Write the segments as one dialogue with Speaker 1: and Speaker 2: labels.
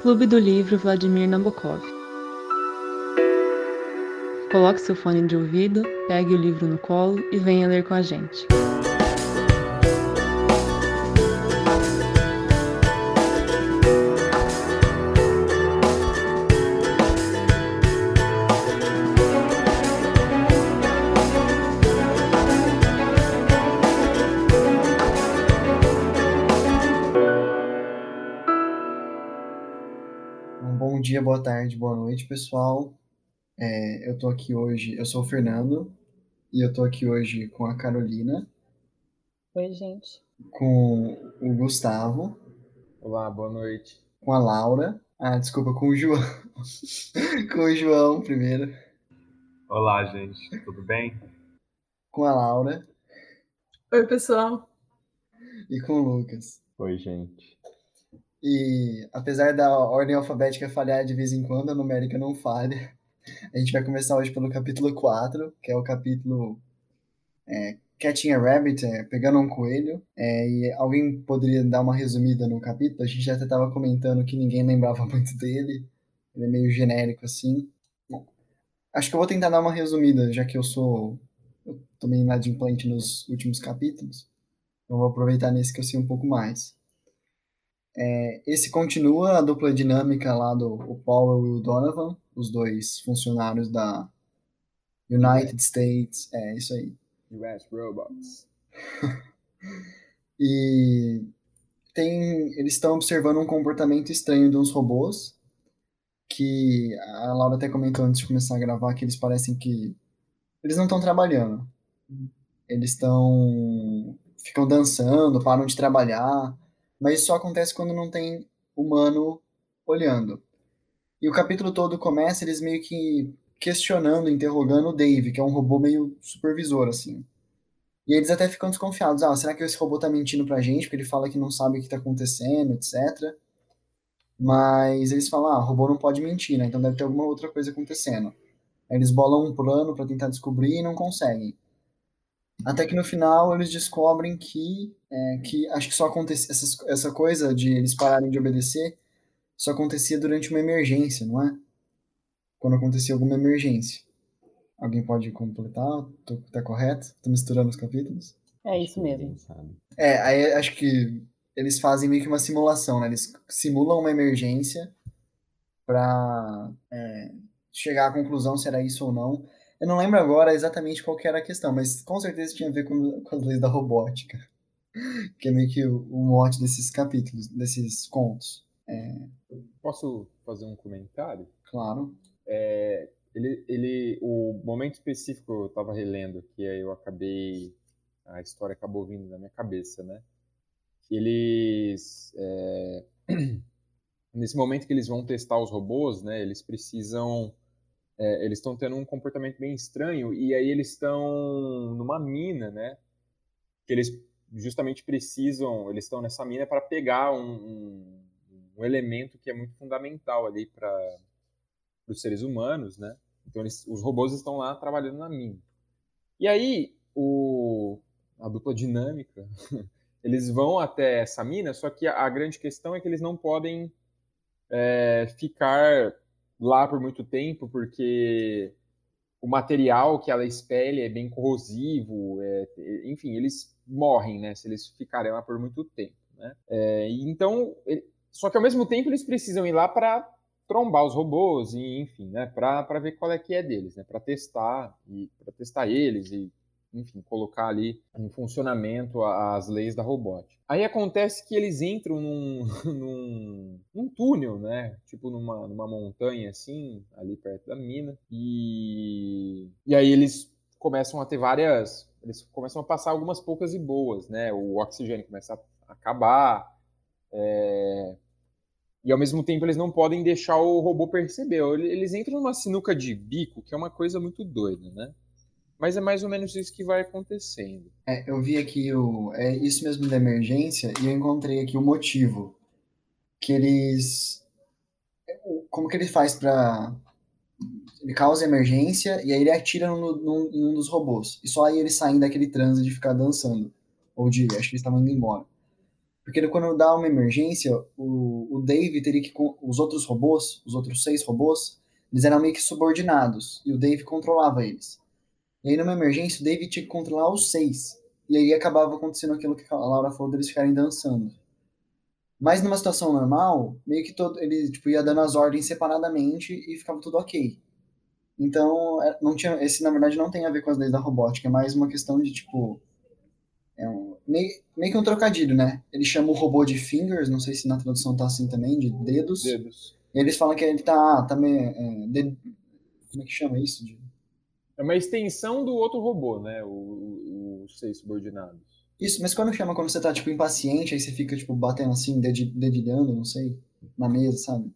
Speaker 1: Clube do Livro Vladimir Nabokov. Coloque seu fone de ouvido, pegue o livro no colo e venha ler com a gente.
Speaker 2: Boa tarde, boa noite, pessoal. É, eu tô aqui hoje, eu sou o Fernando e eu tô aqui hoje com a Carolina,
Speaker 3: Oi, gente.
Speaker 2: com o Gustavo,
Speaker 4: Olá, boa noite.
Speaker 2: com a Laura, ah, desculpa, com o João, com o João primeiro,
Speaker 5: Olá, gente, tudo bem?
Speaker 2: com a Laura
Speaker 3: Oi, pessoal.
Speaker 2: e com o Lucas.
Speaker 4: Oi, gente.
Speaker 2: E apesar da ordem alfabética falhar de vez em quando, a numérica não falha. A gente vai começar hoje pelo capítulo 4, que é o capítulo é, Catching a Rabbit, é, pegando um coelho. É, e alguém poderia dar uma resumida no capítulo? A gente já até estava comentando que ninguém lembrava muito dele. Ele é meio genérico assim. Bom, acho que eu vou tentar dar uma resumida, já que eu sou. Eu tô meio inadimplente nos últimos capítulos. Eu vou aproveitar nesse que eu sei um pouco mais. É, esse continua a dupla dinâmica lá do o Powell e o Donovan, os dois funcionários da United States, é isso aí.
Speaker 4: US Robots.
Speaker 2: E tem, eles estão observando um comportamento estranho de uns robôs, que a Laura até comentou antes de começar a gravar que eles parecem que eles não estão trabalhando. Eles estão ficam dançando, param de trabalhar, mas isso só acontece quando não tem humano olhando. E o capítulo todo começa eles meio que questionando, interrogando o Dave, que é um robô meio supervisor assim. E eles até ficam desconfiados. Ah, será que esse robô tá mentindo pra gente? Porque ele fala que não sabe o que tá acontecendo, etc. Mas eles falam, ah, o robô não pode mentir, né? Então deve ter alguma outra coisa acontecendo. Aí eles bolam um plano pra tentar descobrir e não conseguem. Até que no final eles descobrem que, é, que acho que só acontecia essas, essa coisa de eles pararem de obedecer só acontecia durante uma emergência, não é? Quando acontecia alguma emergência. Alguém pode completar? Tô, tá correto? Tô misturando os capítulos?
Speaker 3: É isso mesmo.
Speaker 2: É, aí acho que eles fazem meio que uma simulação, né? Eles simulam uma emergência pra é, chegar à conclusão se era isso ou não. Eu não lembro agora exatamente qual que era a questão, mas com certeza tinha a ver com, com as leis da robótica. Que é meio que o, o mote desses capítulos, desses contos. É,
Speaker 4: Posso fazer um comentário?
Speaker 2: claro.
Speaker 4: É, ele, ele, o momento específico eu estava relendo, que aí eu acabei, a história acabou vindo na minha cabeça, né? Eles, é, nesse momento que eles vão testar os robôs, né? Eles precisam, é, eles estão tendo um comportamento bem estranho e aí eles estão numa mina, né? Que eles justamente precisam, eles estão nessa mina para pegar um, um, um elemento que é muito fundamental ali para os seres humanos, né? Então eles, os robôs estão lá trabalhando na mina. E aí o, a dupla dinâmica, eles vão até essa mina, só que a, a grande questão é que eles não podem é, ficar lá por muito tempo, porque o material que ela espelha é bem corrosivo, é, enfim, eles morrem, né, se eles ficarem lá por muito tempo, né? É, então, só que ao mesmo tempo eles precisam ir lá para trombar os robôs e enfim, né, para ver qual é que é deles, né, para testar e para testar eles e enfim, colocar ali em funcionamento as leis da robótica. Aí acontece que eles entram num, num, num túnel, né? Tipo numa, numa montanha assim, ali perto da mina. E, e aí eles começam a ter várias. Eles começam a passar algumas poucas e boas, né? O oxigênio começa a acabar. é, E ao mesmo tempo eles não podem deixar o robô perceber. Eles entram numa sinuca de bico, que é uma coisa muito doida, né? Mas é mais ou menos isso que vai acontecendo.
Speaker 2: É, eu vi aqui o, é isso mesmo da emergência e eu encontrei aqui o motivo que eles, como que ele faz pra ele causa emergência e aí ele atira no, no- em um dos robôs e só aí eles saem daquele transe de ficar dançando ou de, acho que eles estavam indo embora, porque quando dá uma emergência o, o Dave teria que. Os outros robôs, os outros seis robôs, eles eram meio que subordinados. E o Dave controlava eles. E aí, numa emergência, o Dave tinha que controlar os seis. E aí acabava acontecendo aquilo que a Laura falou deles ficarem dançando. Mas numa situação normal, meio que todo, ele tipo, ia dando as ordens separadamente e ficava tudo ok. Então, é, não tinha, esse na verdade não tem a ver com as leis da robótica, é mais uma questão de tipo. É um, meio, meio que um trocadilho, né? Ele chama o robô de fingers, não sei se na tradução tá assim também, de dedos.
Speaker 4: Dedos.
Speaker 2: E eles falam que ele tá. também é, de, como é que chama isso? De...
Speaker 4: É uma extensão do outro robô, né? Os seis subordinados.
Speaker 2: Isso, mas quando chama quando você tá, tipo, impaciente, aí você fica, tipo, batendo assim, dedilhando, não sei, na mesa, sabe?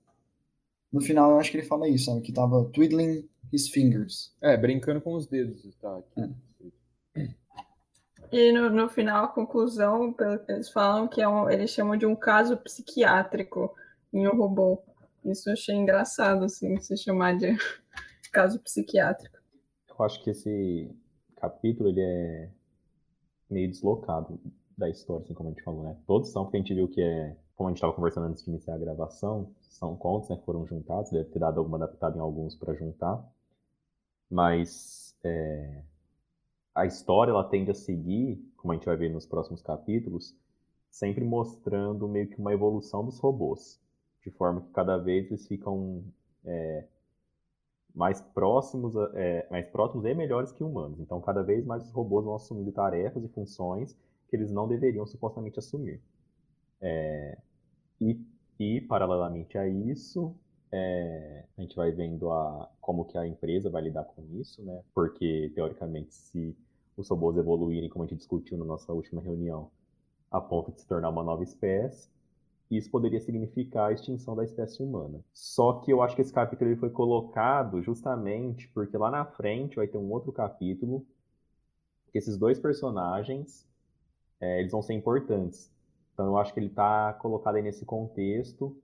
Speaker 2: No final, eu acho que ele fala isso, sabe? Que tava twiddling his fingers.
Speaker 4: É, brincando com os dedos, tá?
Speaker 3: É. E no, no final, a conclusão, pelo que eles falam, que é um, eles chamam de um caso psiquiátrico em um robô. Isso eu achei engraçado, assim, se chamar de caso psiquiátrico.
Speaker 6: Eu acho que esse capítulo, ele é meio deslocado da história, assim como a gente falou, né? Todos são, porque a gente viu que é, como a gente estava conversando antes de iniciar a gravação, são contos, né, que foram juntados, deve ter dado alguma adaptada em alguns para juntar, mas é, a história ela tende a seguir, como a gente vai ver nos próximos capítulos, sempre mostrando meio que uma evolução dos robôs, de forma que cada vez eles ficam é, mais próximos, é, mais próximos e melhores que humanos. Então, cada vez mais os robôs vão assumindo tarefas e funções que eles não deveriam supostamente assumir. É, e, e, paralelamente a isso, é, a gente vai vendo a, como que a empresa vai lidar com isso, né? Porque, teoricamente, se os robôs evoluírem, como a gente discutiu na nossa última reunião, a ponto de se tornar uma nova espécie, isso poderia significar a extinção da espécie humana. Só que eu acho que esse capítulo ele foi colocado justamente porque lá na frente vai ter um outro capítulo que esses dois personagens é, eles vão ser importantes. Então eu acho que ele está colocado aí nesse contexto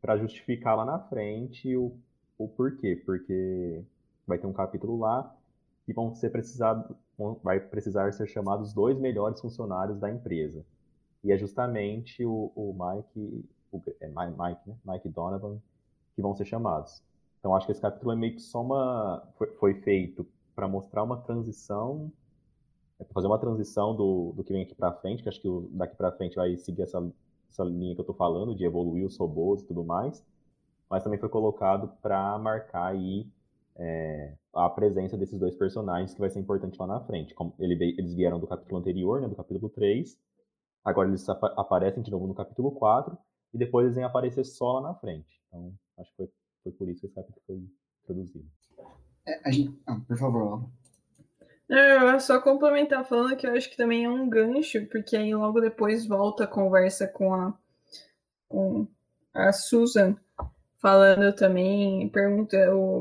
Speaker 6: para justificar lá na frente o, o porquê, porque vai ter um capítulo lá e vão ser precisado, vai precisar ser chamados dois melhores funcionários da empresa. E é justamente o, o Mike, o, é Mike, né? Mike Donovan, que vão ser chamados. Então acho que esse capítulo é meio que só uma. Foi, foi feito para mostrar uma transição, é para fazer uma transição do, do que vem aqui para frente, que acho que o, daqui para frente vai seguir essa, essa linha que eu estou falando, de evoluir os robôs e tudo mais. Mas também foi colocado para marcar aí é, a presença desses dois personagens que vai ser importante lá na frente. Como ele, eles vieram do capítulo anterior, né, do capítulo 3, Agora eles ap aparecem de novo no capítulo 4 e depois eles vêm aparecer só lá na frente. Então, acho que foi, foi por isso que esse capítulo foi introduzido.
Speaker 2: É, a gente... Ah, por favor,
Speaker 3: Não, eu só complementar falando que eu acho que também é um gancho, porque aí logo depois volta a conversa com a, com a Susan, falando também, pergunta,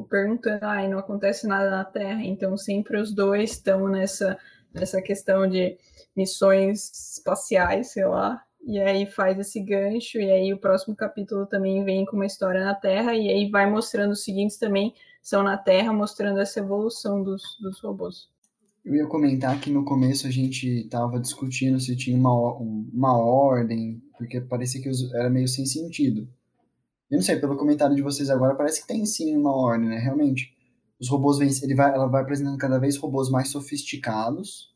Speaker 3: perguntando, ai, não acontece nada na Terra, então sempre os dois estão nessa, nessa questão de missões espaciais, sei lá. E aí faz esse gancho, e aí o próximo capítulo também vem com uma história na Terra, e aí vai mostrando os seguintes também são na Terra, mostrando essa evolução dos, dos robôs.
Speaker 2: Eu ia comentar que no começo a gente estava discutindo se tinha uma, uma ordem, porque parecia que era meio sem sentido. Eu não sei, pelo comentário de vocês agora, parece que tem sim uma ordem, né? Realmente. Os robôs vêm, ele vai, ela vai apresentando cada vez robôs mais sofisticados,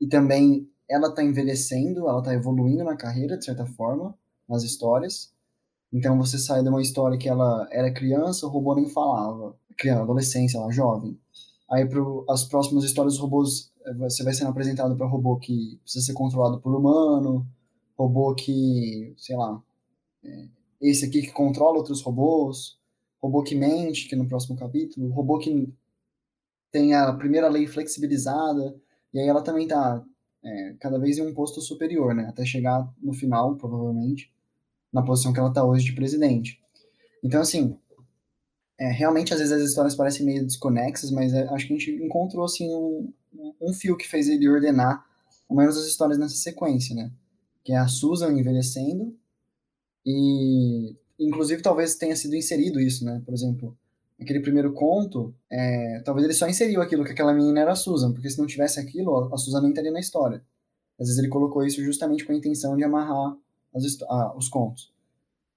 Speaker 2: e também ela está envelhecendo, ela está evoluindo na carreira, de certa forma, nas histórias. Então você sai de uma história que ela era criança, o robô nem falava, criança, adolescência, ela jovem. Aí para as próximas histórias os robôs, eh, você vai sendo apresentado para robô que precisa ser controlado por humano, robô que, sei lá, é, esse aqui que controla outros robôs, robô que mente, que no próximo capítulo, robô que tem a primeira lei flexibilizada, e aí ela também tá é, cada vez em um posto superior, né? Até chegar no final, provavelmente, na posição que ela está hoje de presidente. Então, assim, é, realmente às vezes as histórias parecem meio desconexas, mas é, acho que a gente encontrou, assim, um, um fio que fez ele ordenar, ao menos as histórias nessa sequência, né? Que é a Susan envelhecendo e, inclusive, talvez tenha sido inserido isso, né? Por exemplo, aquele primeiro conto, é, talvez ele só inseriu aquilo que aquela menina era a Susan, porque se não tivesse aquilo, a Susan nem estaria na história. Às vezes ele colocou isso justamente com a intenção de amarrar ah, os contos.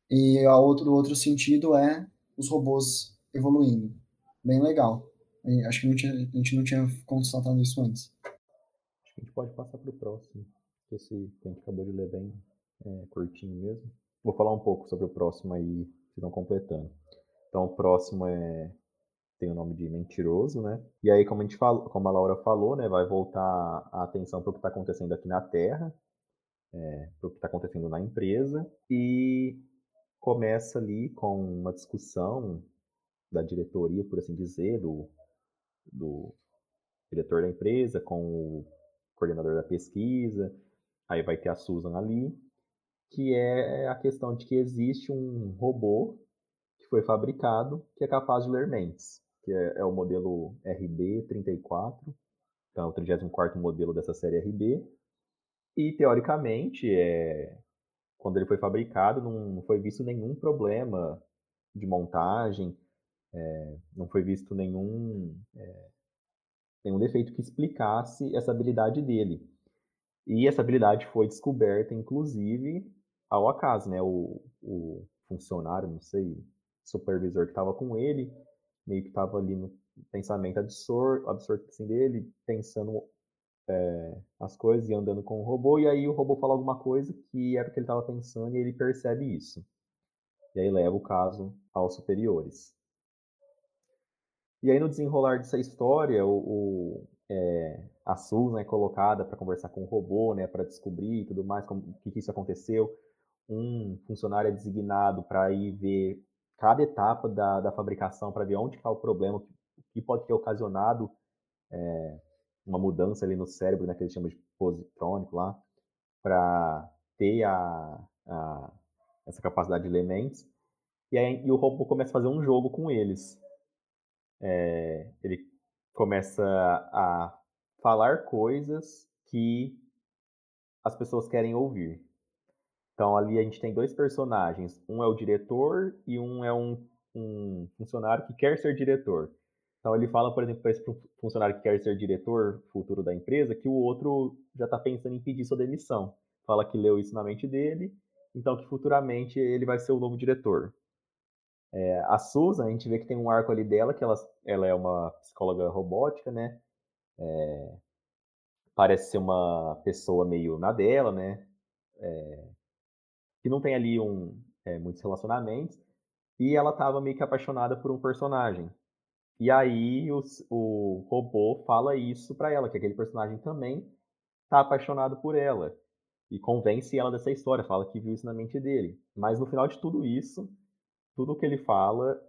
Speaker 2: E a outro, o outro sentido é os robôs evoluindo. Bem legal. E acho que não tinha, a gente não tinha constatado isso antes.
Speaker 6: Acho que a gente pode passar para o próximo. Esse que a gente acabou de ler bem é, curtinho mesmo. Vou falar um pouco sobre o próximo aí, se não completando. Então, o próximo é tem o nome de mentiroso, né? E aí, como a gente falou, como a Laura falou, né, vai voltar a atenção para o que está acontecendo aqui na Terra, é, para o que está acontecendo na empresa e começa ali com uma discussão da diretoria, por assim dizer, do, do diretor da empresa com o coordenador da pesquisa, aí vai ter a Susan ali, que é a questão de que existe um robô foi fabricado que é capaz de ler mentes, que é, é o modelo RB34, então é o 34 modelo dessa série RB, e teoricamente, é, quando ele foi fabricado, não foi visto nenhum problema de montagem, é, não foi visto nenhum, é, nenhum defeito que explicasse essa habilidade dele. E essa habilidade foi descoberta, inclusive, ao acaso, né? O, o funcionário, não sei, supervisor que estava com ele, meio que estava ali no pensamento absorto, assim, dele, pensando é, as coisas e andando com o robô, e aí o robô fala alguma coisa que era o que ele estava pensando e ele percebe isso. E aí leva o caso aos superiores. E aí no desenrolar dessa história, o, o é, a Susan é colocada para conversar com o robô, né, para descobrir tudo mais, como que, que isso aconteceu. Um funcionário é designado para ir ver cada etapa da, da fabricação, para ver onde está o problema, o que pode ter ocasionado é, uma mudança ali no cérebro, né, que eles chamam de positrônico lá, para ter a, a, essa capacidade de ler mentes. E aí e o robô começa a fazer um jogo com eles. É, ele começa a falar coisas que as pessoas querem ouvir. Então ali a gente tem dois personagens, um é o diretor e um é um, um funcionário que quer ser diretor. Então ele fala, por exemplo, para esse funcionário que quer ser diretor futuro da empresa, que o outro já está pensando em pedir sua demissão. Fala que leu isso na mente dele, então que futuramente ele vai ser o novo diretor. É, a Susan, a gente vê que tem um arco ali dela, que ela, ela é uma psicóloga robótica, né? É, parece ser uma pessoa meio na dela, né? É, que não tem ali um, é, muitos relacionamentos. E ela estava meio que apaixonada por um personagem, e aí o, o robô fala isso para ela, que aquele personagem também tá apaixonado por ela. E convence ela dessa história, fala que viu isso na mente dele. Mas no final de tudo isso, tudo que ele fala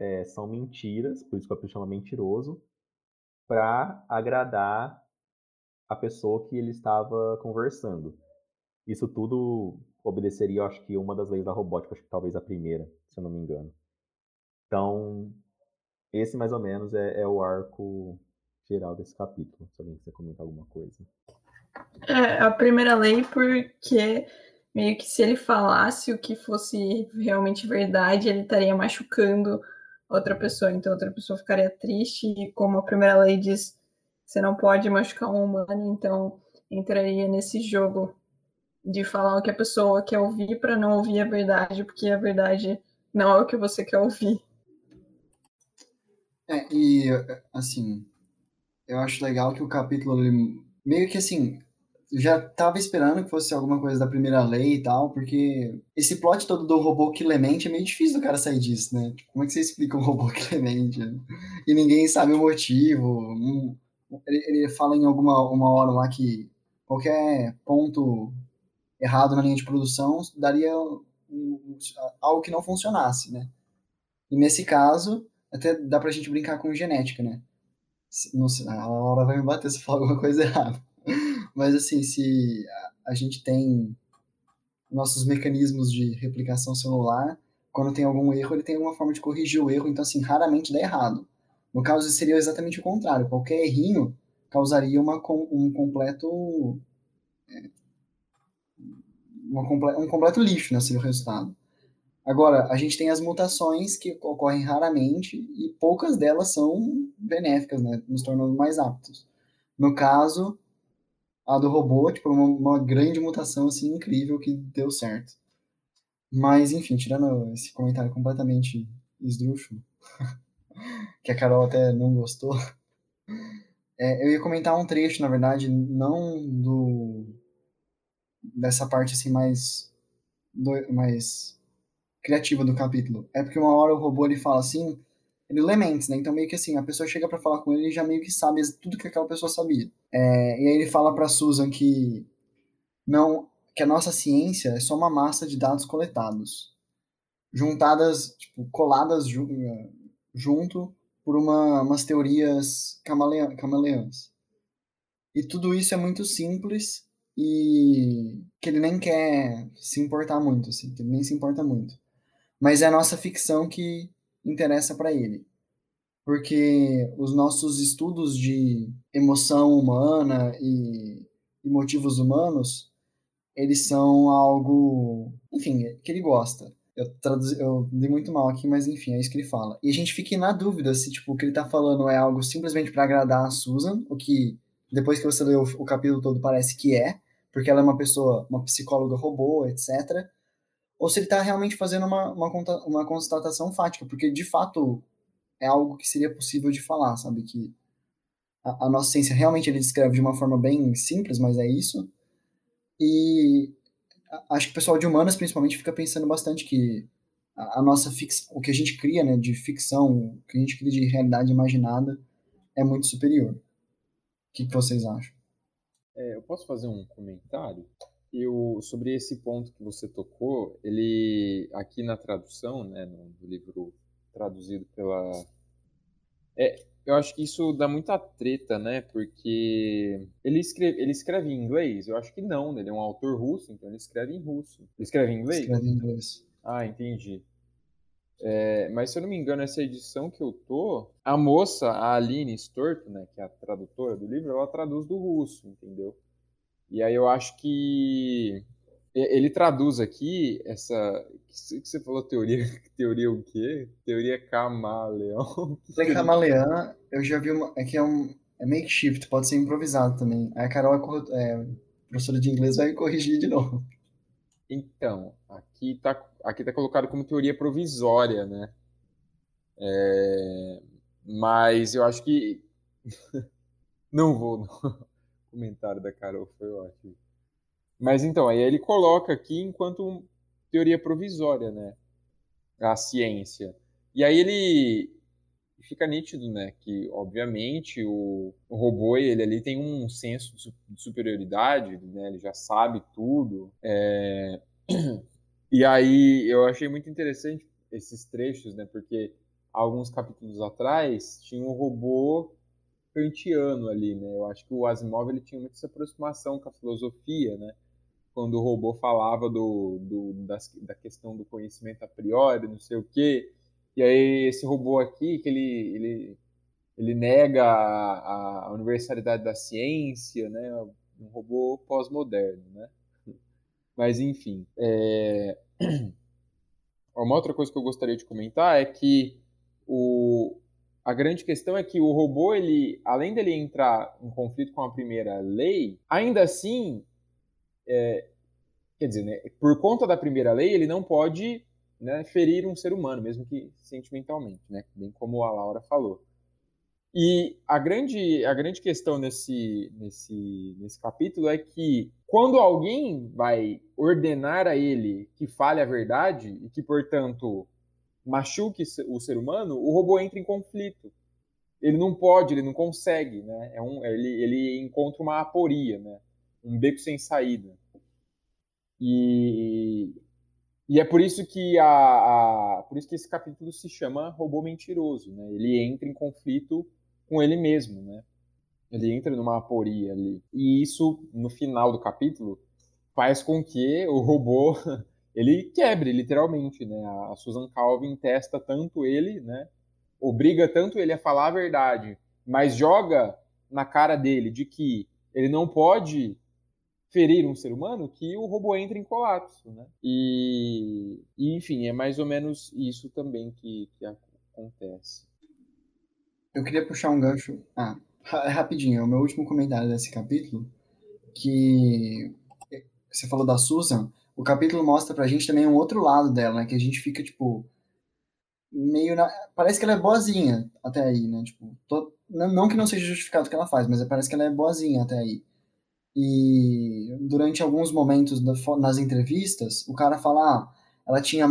Speaker 6: é, são mentiras, por isso que a chama mentiroso, para agradar a pessoa que ele estava conversando. Isso tudo obedeceria, eu acho que uma das leis da robótica, acho que talvez a primeira, se eu não me engano. Então, esse, mais ou menos, é, é o arco geral desse capítulo. Se alguém quiser comentar alguma coisa.
Speaker 3: É, a primeira lei, porque meio que se ele falasse o que fosse realmente verdade, ele estaria machucando outra pessoa. Então, outra pessoa ficaria triste. E como a primeira lei diz, você não pode machucar um humano, então entraria nesse jogo de falar o que a pessoa quer ouvir para não ouvir a verdade, porque a verdade não é o que você quer ouvir.
Speaker 2: É, e assim, eu acho legal que o capítulo ele, meio que assim, já tava esperando que fosse alguma coisa da primeira lei e tal, porque esse plot todo do robô que lemente é meio difícil do cara sair disso, né? Tipo, como é que você explica um robô que lemente? E ninguém sabe o motivo. Ele, ele fala em alguma uma hora lá que qualquer ponto errado na linha de produção daria um, um, algo que não funcionasse, né? E nesse caso, até dá pra gente brincar com genética, né? Não sei, a Laura vai me bater se falar alguma coisa errada. Mas assim, se a gente tem nossos mecanismos de replicação celular, quando tem algum erro, ele tem alguma forma de corrigir o erro, então assim, raramente dá errado. No caso, seria exatamente o contrário. Qualquer errinho causaria uma, um completo um completo lixo, né, o resultado. Agora, a gente tem as mutações que ocorrem raramente e poucas delas são benéficas, né? Nos tornando mais aptos. No caso, a do robô, tipo, uma, uma grande mutação, assim, incrível que deu certo. Mas, enfim, tirando esse comentário completamente esdrúxulo, que a Carol até não gostou, é, eu ia comentar um trecho, na verdade, não do dessa parte assim mais do, mais criativa do capítulo. É porque uma hora o robô ele fala assim, ele lê mentes, né? Então meio que assim, a pessoa chega para falar com ele e já meio que sabe tudo que aquela pessoa sabia. É, e aí ele fala para Susan que não que a nossa ciência é só uma massa de dados coletados, juntadas, tipo, coladas ju junto por uma, umas teorias camaleã camaleãs. E tudo isso é muito simples e que ele nem quer se importar muito, assim, que ele nem se importa muito. Mas é a nossa ficção que interessa para ele. Porque os nossos estudos de emoção humana e, e motivos humanos, eles são algo, enfim, que ele gosta. Eu, traduzi, eu dei muito mal aqui, mas enfim, é isso que ele fala. E a gente fica na dúvida se tipo, o que ele tá falando é algo simplesmente para agradar a Susan, o que depois que você leu o capítulo todo parece que é, porque ela é uma pessoa, uma psicóloga robô, etc. Ou se ele está realmente fazendo uma, uma, uma constatação fática, porque de fato é algo que seria possível de falar, sabe? Que a, a nossa ciência realmente ele descreve de uma forma bem simples, mas é isso. E acho que o pessoal de humanas, principalmente, fica pensando bastante que a, a nossa o que a gente cria, né, de ficção, o que a gente cria de realidade imaginada, é muito superior. O que, que vocês acham?
Speaker 4: É, eu posso fazer um comentário? Eu, sobre esse ponto que você tocou, ele aqui na tradução, né, no livro traduzido pela. É, eu acho que isso dá muita treta, né? Porque ele escreve, ele escreve em inglês? Eu acho que não, né? Ele é um autor russo, então ele escreve em russo. Ele escreve em inglês?
Speaker 2: Escreve em inglês.
Speaker 4: Ah, entendi. É, mas se eu não me engano, essa edição que eu tô, a moça, a Aline Storto, né, que é a tradutora do livro, ela traduz do russo, entendeu? E aí eu acho que ele traduz aqui essa que você falou teoria, teoria o quê? Teoria camaleão.
Speaker 2: Teoria camaleã, eu já vi uma, é que é um é makeshift, pode ser improvisado também. Aí a Carol é, é professora de inglês vai corrigir de novo.
Speaker 4: Então, aqui está aqui tá colocado como teoria provisória, né? É, mas eu acho que. não vou. Não. O comentário da Carol foi ótimo. Mas então, aí ele coloca aqui enquanto teoria provisória, né? A ciência. E aí ele fica nítido, né? Que, obviamente, o, o robô, ele ali tem um senso de superioridade, né? Ele já sabe tudo. É... E aí eu achei muito interessante esses trechos, né? Porque alguns capítulos atrás tinha um robô kantiano ali, né? Eu acho que o Asimov ele tinha muita aproximação com a filosofia, né? Quando o robô falava do, do das, da questão do conhecimento a priori, não sei o quê. E aí esse robô aqui, que ele, ele, ele nega a, a universalidade da ciência, né? Um robô pós-moderno, né? Mas, enfim. É... Uma outra coisa que eu gostaria de comentar é que o... a grande questão é que o robô, ele, além dele entrar em conflito com a primeira lei, ainda assim, é... quer dizer, né, por conta da primeira lei, ele não pode né, ferir um ser humano, mesmo que sentimentalmente, né, bem como a Laura falou. E a grande, a grande questão nesse, nesse, nesse capítulo é que quando alguém vai ordenar a ele que fale a verdade e que, portanto, machuque o ser humano, o robô entra em conflito. Ele não pode, ele não consegue, né? É um, ele, ele encontra uma aporia, né? Um beco sem saída. E, e é por isso que a, a, por isso que esse capítulo se chama robô mentiroso, né? Ele entra em conflito com ele mesmo, né? Ele entra numa aporia ali. E isso, no final do capítulo, faz com que o robô ele quebre, literalmente, né? A Susan Calvin testa tanto ele, né? Obriga tanto ele a falar a verdade, mas joga na cara dele de que ele não pode ferir um ser humano, que o robô entra em colapso, né? E, e enfim, é mais ou menos isso também que, que acontece.
Speaker 2: Eu queria puxar um gancho. Ah, rapidinho, é o meu último comentário desse capítulo. Que você falou da Susan. o capítulo mostra pra gente também um outro lado dela, né? Que a gente fica, tipo, meio na... Parece que ela é boazinha até aí, né? Tipo, não, não que não seja justificado o que ela faz, mas parece que ela é boazinha até aí. E durante alguns momentos nas entrevistas, o cara fala, ah, ela tinha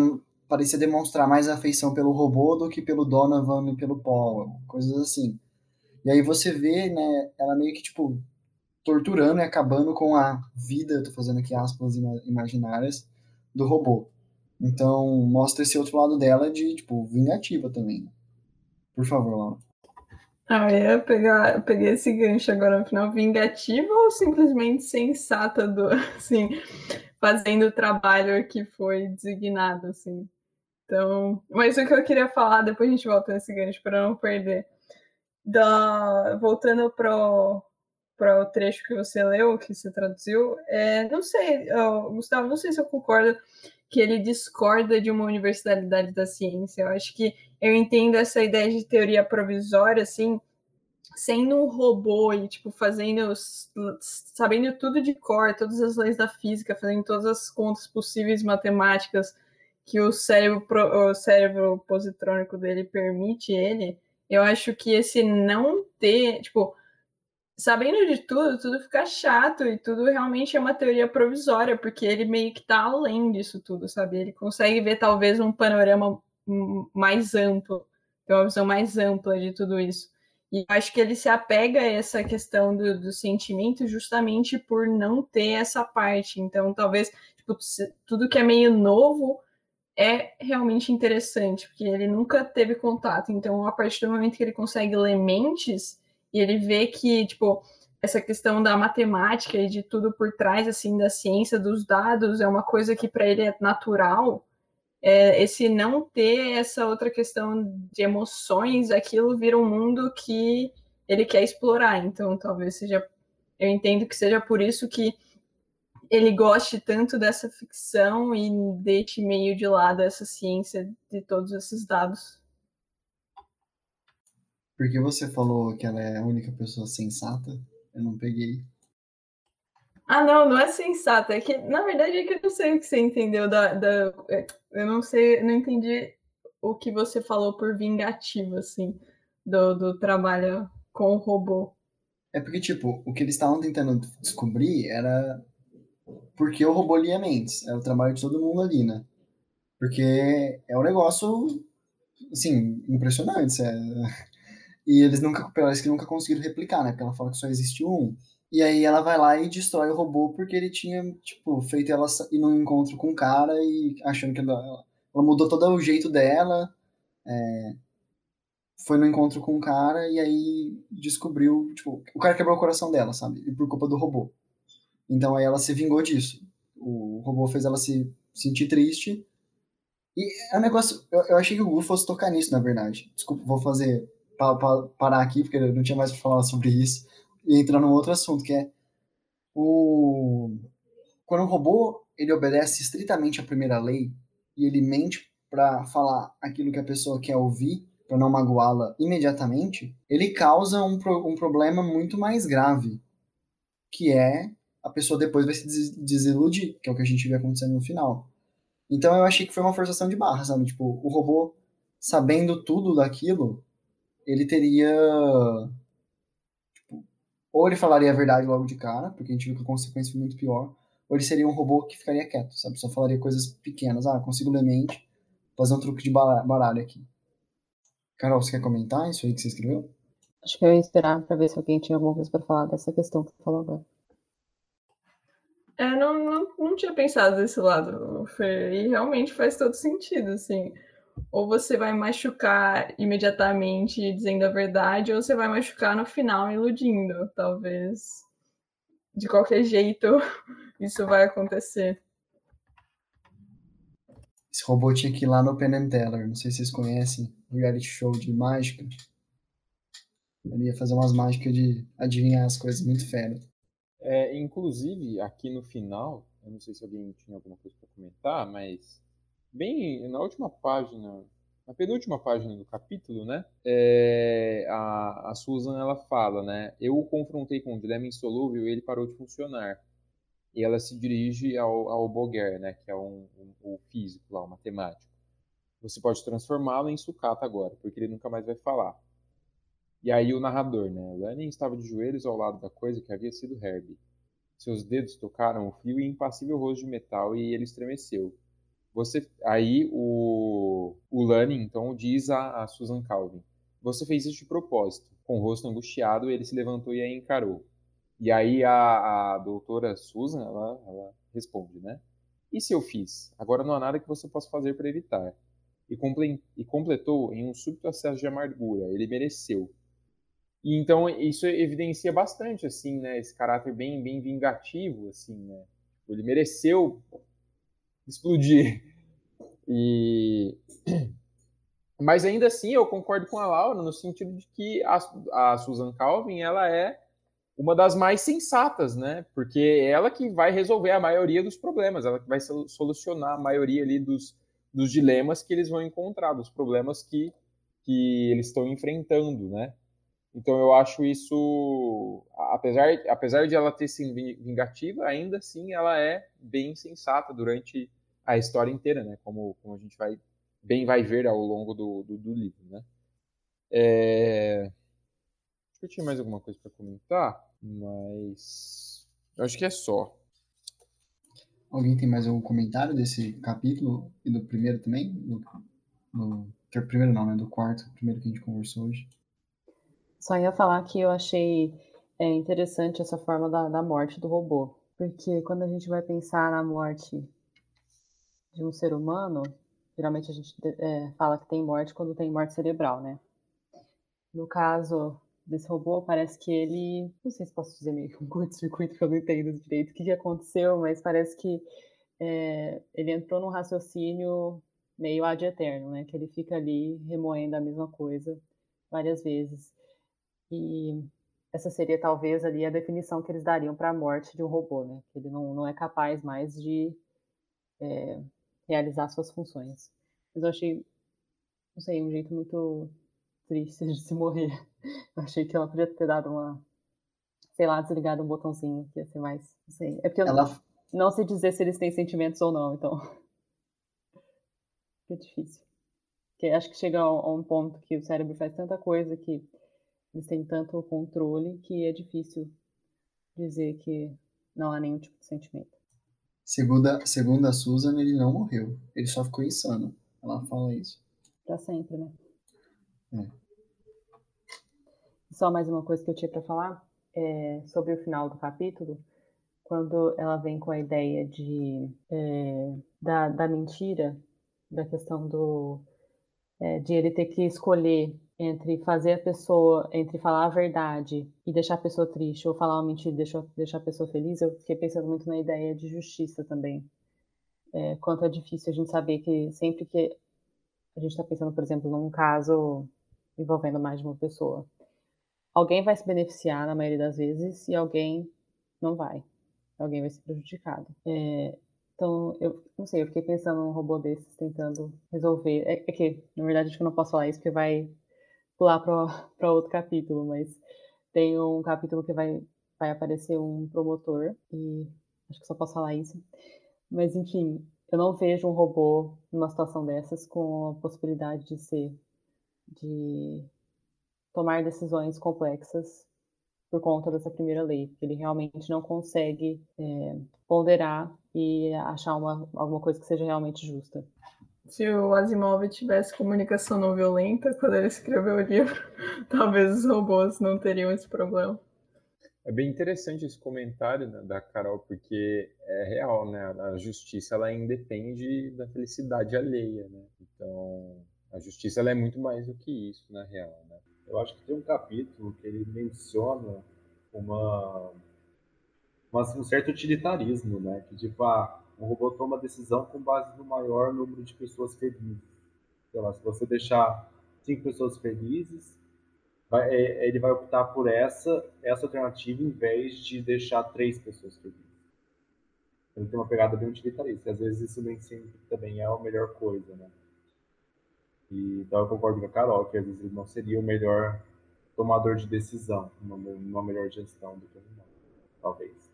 Speaker 2: parecia demonstrar mais afeição pelo robô do que pelo Donovan e pelo Paul, coisas assim. E aí você vê, né, ela meio que, tipo, torturando e acabando com a vida, eu tô fazendo aqui aspas imaginárias, do robô. Então, mostra esse outro lado dela de, tipo, vingativa também. Por favor, Laura.
Speaker 3: Ah, eu ia pegar, eu peguei esse gancho agora no final, vingativa ou simplesmente sensata do, assim, fazendo o trabalho que foi designado, assim. Então, mas o que eu queria falar, depois a gente volta nesse gancho para não perder. Da, voltando pro para o trecho que você leu, que você traduziu, é, não sei, Gustavo, não sei se eu concordo que ele discorda de uma universalidade da ciência. Eu acho que eu entendo essa ideia de teoria provisória, assim, sendo um robô e, tipo, fazendo, sabendo tudo de cor, todas as leis da física, fazendo todas as contas possíveis matemáticas, que o cérebro, o cérebro positrônico dele permite ele, eu acho que esse não ter, tipo, sabendo de tudo, tudo fica chato e tudo realmente é uma teoria provisória, porque ele meio que tá além disso tudo, sabe? Ele consegue ver talvez um panorama mais amplo, ter uma visão mais ampla de tudo isso. E acho que ele se apega a essa questão do, do sentimento justamente por não ter essa parte. Então, talvez tipo, tudo que é meio novo é realmente interessante, porque ele nunca teve contato. Então, a partir do momento que ele consegue ler mentes, e ele vê que, tipo, essa questão da matemática e de tudo por trás, assim, da ciência dos dados é uma coisa que para ele é natural. É, esse não ter essa outra questão de emoções, aquilo vira um mundo que ele quer explorar. Então, talvez seja. Eu entendo que seja por isso que ele goste tanto dessa ficção e deixe meio de lado essa ciência de todos esses dados.
Speaker 2: Por que você falou que ela é a única pessoa sensata? Eu não peguei.
Speaker 3: Ah, não, não é sensata. É que, na verdade, é que eu não sei o que você entendeu da. da é, eu não sei, não entendi o que você falou por vingativo, assim, do, do trabalho com o robô.
Speaker 2: É porque, tipo, o que eles estavam tentando descobrir era porque o robô lia mentes. É o trabalho de todo mundo ali, né? Porque é um negócio, assim, impressionante. É... E eles nunca, parece que nunca conseguiram replicar, né? Porque ela fala que só existe um. E aí ela vai lá e destrói o robô porque ele tinha, tipo, feito ela ir num encontro com o cara e achando que ela, ela mudou todo o jeito dela. É, foi no encontro com um cara e aí descobriu, tipo, o cara quebrou o coração dela, sabe? E por culpa do robô. Então aí ela se vingou disso. O robô fez ela se sentir triste. E é um negócio. Eu, eu achei que o Google fosse tocar nisso, na verdade. Desculpa, vou fazer. Pa, pa, parar aqui, porque eu não tinha mais para falar sobre isso. Entrar num outro assunto, que é. O, quando um robô ele obedece estritamente à primeira lei e ele mente para falar aquilo que a pessoa quer ouvir, para não magoá-la imediatamente, ele causa um, um problema muito mais grave, que é a pessoa depois vai se desiludir, que é o que a gente vê acontecendo no final. Então eu achei que foi uma forçação de barra, sabe? Tipo, o robô, sabendo tudo daquilo, ele teria. Ou ele falaria a verdade logo de cara, porque a gente viu que a consequência foi muito pior, ou ele seria um robô que ficaria quieto, sabe? Só falaria coisas pequenas. Ah, consigo ler mente, fazer um truque de baralho aqui. Carol, você quer comentar isso aí que você escreveu?
Speaker 1: Acho que eu ia esperar para ver se alguém tinha alguma coisa para falar dessa questão que você falou agora.
Speaker 3: É, não, não, não tinha pensado desse lado, Fer, e realmente faz todo sentido, assim. Ou você vai machucar imediatamente dizendo a verdade, ou você vai machucar no final iludindo, talvez. De qualquer jeito, isso vai acontecer.
Speaker 2: Esse robô tinha que ir lá no Penn and Teller, não sei se vocês conhecem, o reality show de mágica. Ele ia fazer umas mágicas de adivinhar as coisas muito fera.
Speaker 4: É, inclusive, aqui no final, eu não sei se alguém tinha alguma coisa para comentar, mas bem na última página, na penúltima página do capítulo, né, é, a, a Susan ela fala, né, eu o confrontei com um dilema insolúvel e ele parou de funcionar. e ela se dirige ao, ao Boger, né, que é um, um, o físico lá, o matemático. Você pode transformá-lo em sucata agora, porque ele nunca mais vai falar. E aí o narrador, né? Lanning estava de joelhos ao lado da coisa que havia sido Herbie. Seus dedos tocaram o frio e impassível rosto de metal e ele estremeceu. Você, aí o, o Lanning então diz a, a Susan Calvin: Você fez isso de propósito. Com o rosto angustiado, ele se levantou e a encarou. E aí a, a doutora Susan ela, ela responde, né? E se eu fiz? Agora não há nada que você possa fazer para evitar. E, e completou em um súbito acesso de amargura. Ele mereceu. E então isso evidencia bastante assim, né, esse caráter bem bem vingativo assim, né? Ele mereceu explodir. E mas ainda assim eu concordo com a Laura no sentido de que a, a Susan Calvin ela é uma das mais sensatas, né? Porque é ela que vai resolver a maioria dos problemas, ela que vai solucionar a maioria ali dos, dos dilemas que eles vão encontrar, dos problemas que, que eles estão enfrentando, né? Então eu acho isso, apesar, apesar de ela ter sido vingativa, ainda assim ela é bem sensata durante a história inteira, né? Como, como a gente vai bem vai ver ao longo do, do, do livro, né? É... Acho que eu tinha mais alguma coisa para comentar, mas eu acho que é só.
Speaker 2: Alguém tem mais algum comentário desse capítulo e do primeiro também? Do, do, que é o primeiro não, né? Do quarto, primeiro que a gente conversou hoje.
Speaker 1: Só ia falar que eu achei é, interessante essa forma da, da morte do robô. Porque quando a gente vai pensar na morte de um ser humano, geralmente a gente é, fala que tem morte quando tem morte cerebral, né? No caso desse robô, parece que ele. Não sei se posso dizer meio um curto-circuito, que eu não entendo direito o que, que aconteceu, mas parece que é, ele entrou num raciocínio meio ad eterno, né? Que ele fica ali remoendo a mesma coisa várias vezes. E essa seria talvez ali a definição que eles dariam para a morte de um robô, né? Que ele não, não é capaz mais de é, realizar suas funções. Mas eu achei, não sei, um jeito muito triste de se morrer. Eu achei que ela podia ter dado uma, sei lá, desligado um botãozinho que ia ser mais, não sei. É porque eu ela... não, não sei dizer se eles têm sentimentos ou não, então. É difícil. Porque acho que chega a um ponto que o cérebro faz tanta coisa que eles têm tanto controle que é difícil dizer que não há nenhum tipo de sentimento.
Speaker 2: Segundo, segundo a Susan, ele não morreu. Ele só ficou insano. Ela fala isso.
Speaker 1: Pra sempre, né?
Speaker 2: É.
Speaker 1: Só mais uma coisa que eu tinha para falar é sobre o final do capítulo, quando ela vem com a ideia de é, da, da mentira, da questão do é, de ele ter que escolher entre fazer a pessoa, entre falar a verdade e deixar a pessoa triste, ou falar uma mentira e deixar, deixar a pessoa feliz, eu fiquei pensando muito na ideia de justiça também. É, quanto é difícil a gente saber que sempre que a gente está pensando, por exemplo, num caso envolvendo mais de uma pessoa, alguém vai se beneficiar na maioria das vezes e alguém não vai. Alguém vai ser prejudicado. É, então, eu não sei, eu fiquei pensando num robô desses tentando resolver. É, é que, na verdade, acho que eu não posso falar isso porque vai pular para outro capítulo, mas tem um capítulo que vai, vai aparecer um promotor, e acho que só posso falar isso. Mas, enfim, eu não vejo um robô numa situação dessas com a possibilidade de ser, de tomar decisões complexas por conta dessa primeira lei, ele realmente não consegue é, ponderar e achar uma, alguma coisa que seja realmente justa
Speaker 3: se o Asimov tivesse comunicação não violenta quando ele escreveu o livro, talvez os robôs não teriam esse problema.
Speaker 4: É bem interessante esse comentário da Carol, porque é real, né? A justiça ela independe da felicidade alheia, né? Então, a justiça ela é muito mais do que isso, na real, né?
Speaker 5: Eu acho que tem um capítulo que ele menciona uma, uma um certo utilitarismo, né? Que tipo, ah, um robô toma decisão com base no maior número de pessoas felizes. Sei lá, se você deixar cinco pessoas felizes, vai, é, ele vai optar por essa, essa alternativa em vez de deixar três pessoas felizes. Ele tem uma pegada bem utilitarista. Às vezes isso nem sempre também é a melhor coisa, né? E, então eu concordo com a Carol, que às vezes ele não seria o melhor tomador de decisão, uma, uma melhor gestão do que o talvez.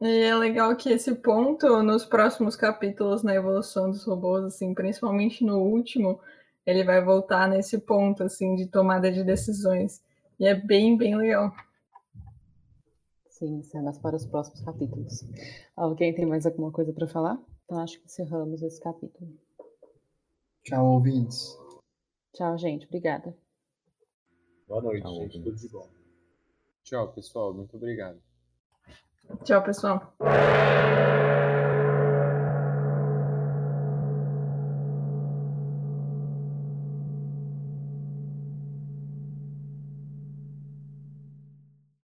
Speaker 3: E é legal que esse ponto, nos próximos capítulos na evolução dos robôs, assim, principalmente no último, ele vai voltar nesse ponto, assim, de tomada de decisões. E é bem, bem legal.
Speaker 1: Sim, cenas para os próximos capítulos. Alguém tem mais alguma coisa para falar? Então acho que encerramos esse capítulo.
Speaker 2: Tchau, ouvintes.
Speaker 1: Tchau, gente. Obrigada.
Speaker 5: Boa noite,
Speaker 6: Tchau,
Speaker 5: gente. Tudo de bom.
Speaker 4: Tchau, pessoal. Muito obrigado.
Speaker 3: Tchau, pessoal.